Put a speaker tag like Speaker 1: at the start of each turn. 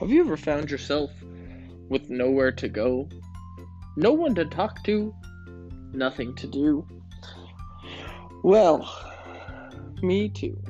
Speaker 1: Have you ever found yourself with nowhere to go? No one to talk to? Nothing to do? Well, me too.